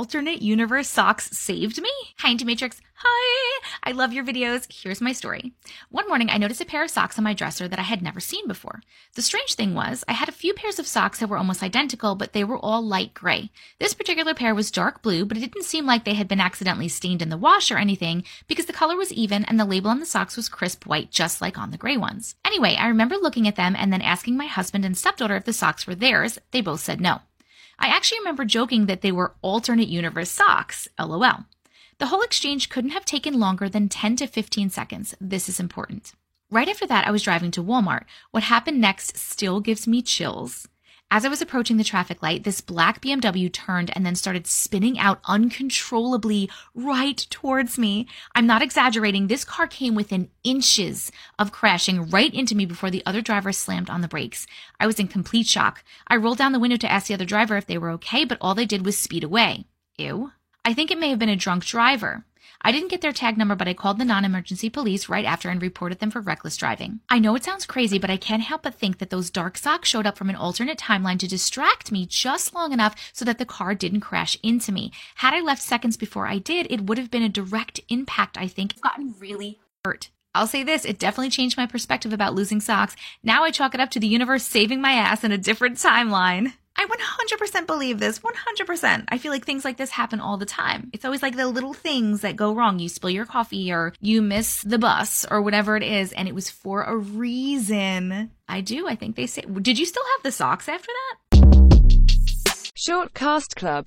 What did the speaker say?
alternate universe socks saved me? Hi, Matrix. Hi. I love your videos. Here's my story. One morning, I noticed a pair of socks on my dresser that I had never seen before. The strange thing was, I had a few pairs of socks that were almost identical, but they were all light gray. This particular pair was dark blue, but it didn't seem like they had been accidentally stained in the wash or anything because the color was even and the label on the socks was crisp white, just like on the gray ones. Anyway, I remember looking at them and then asking my husband and stepdaughter if the socks were theirs. They both said no. I actually remember joking that they were alternate universe socks, lol. The whole exchange couldn't have taken longer than 10 to 15 seconds. This is important. Right after that, I was driving to Walmart. What happened next still gives me chills. As I was approaching the traffic light, this black BMW turned and then started spinning out uncontrollably right towards me. I'm not exaggerating. This car came within inches of crashing right into me before the other driver slammed on the brakes. I was in complete shock. I rolled down the window to ask the other driver if they were okay, but all they did was speed away. Ew. I think it may have been a drunk driver. I didn't get their tag number, but I called the non emergency police right after and reported them for reckless driving. I know it sounds crazy, but I can't help but think that those dark socks showed up from an alternate timeline to distract me just long enough so that the car didn't crash into me. Had I left seconds before I did, it would have been a direct impact, I think. I've gotten really hurt. I'll say this, it definitely changed my perspective about losing socks. Now I chalk it up to the universe saving my ass in a different timeline. I 100% believe this. 100%. I feel like things like this happen all the time. It's always like the little things that go wrong. You spill your coffee or you miss the bus or whatever it is. And it was for a reason. I do. I think they say, did you still have the socks after that? Short Cast Club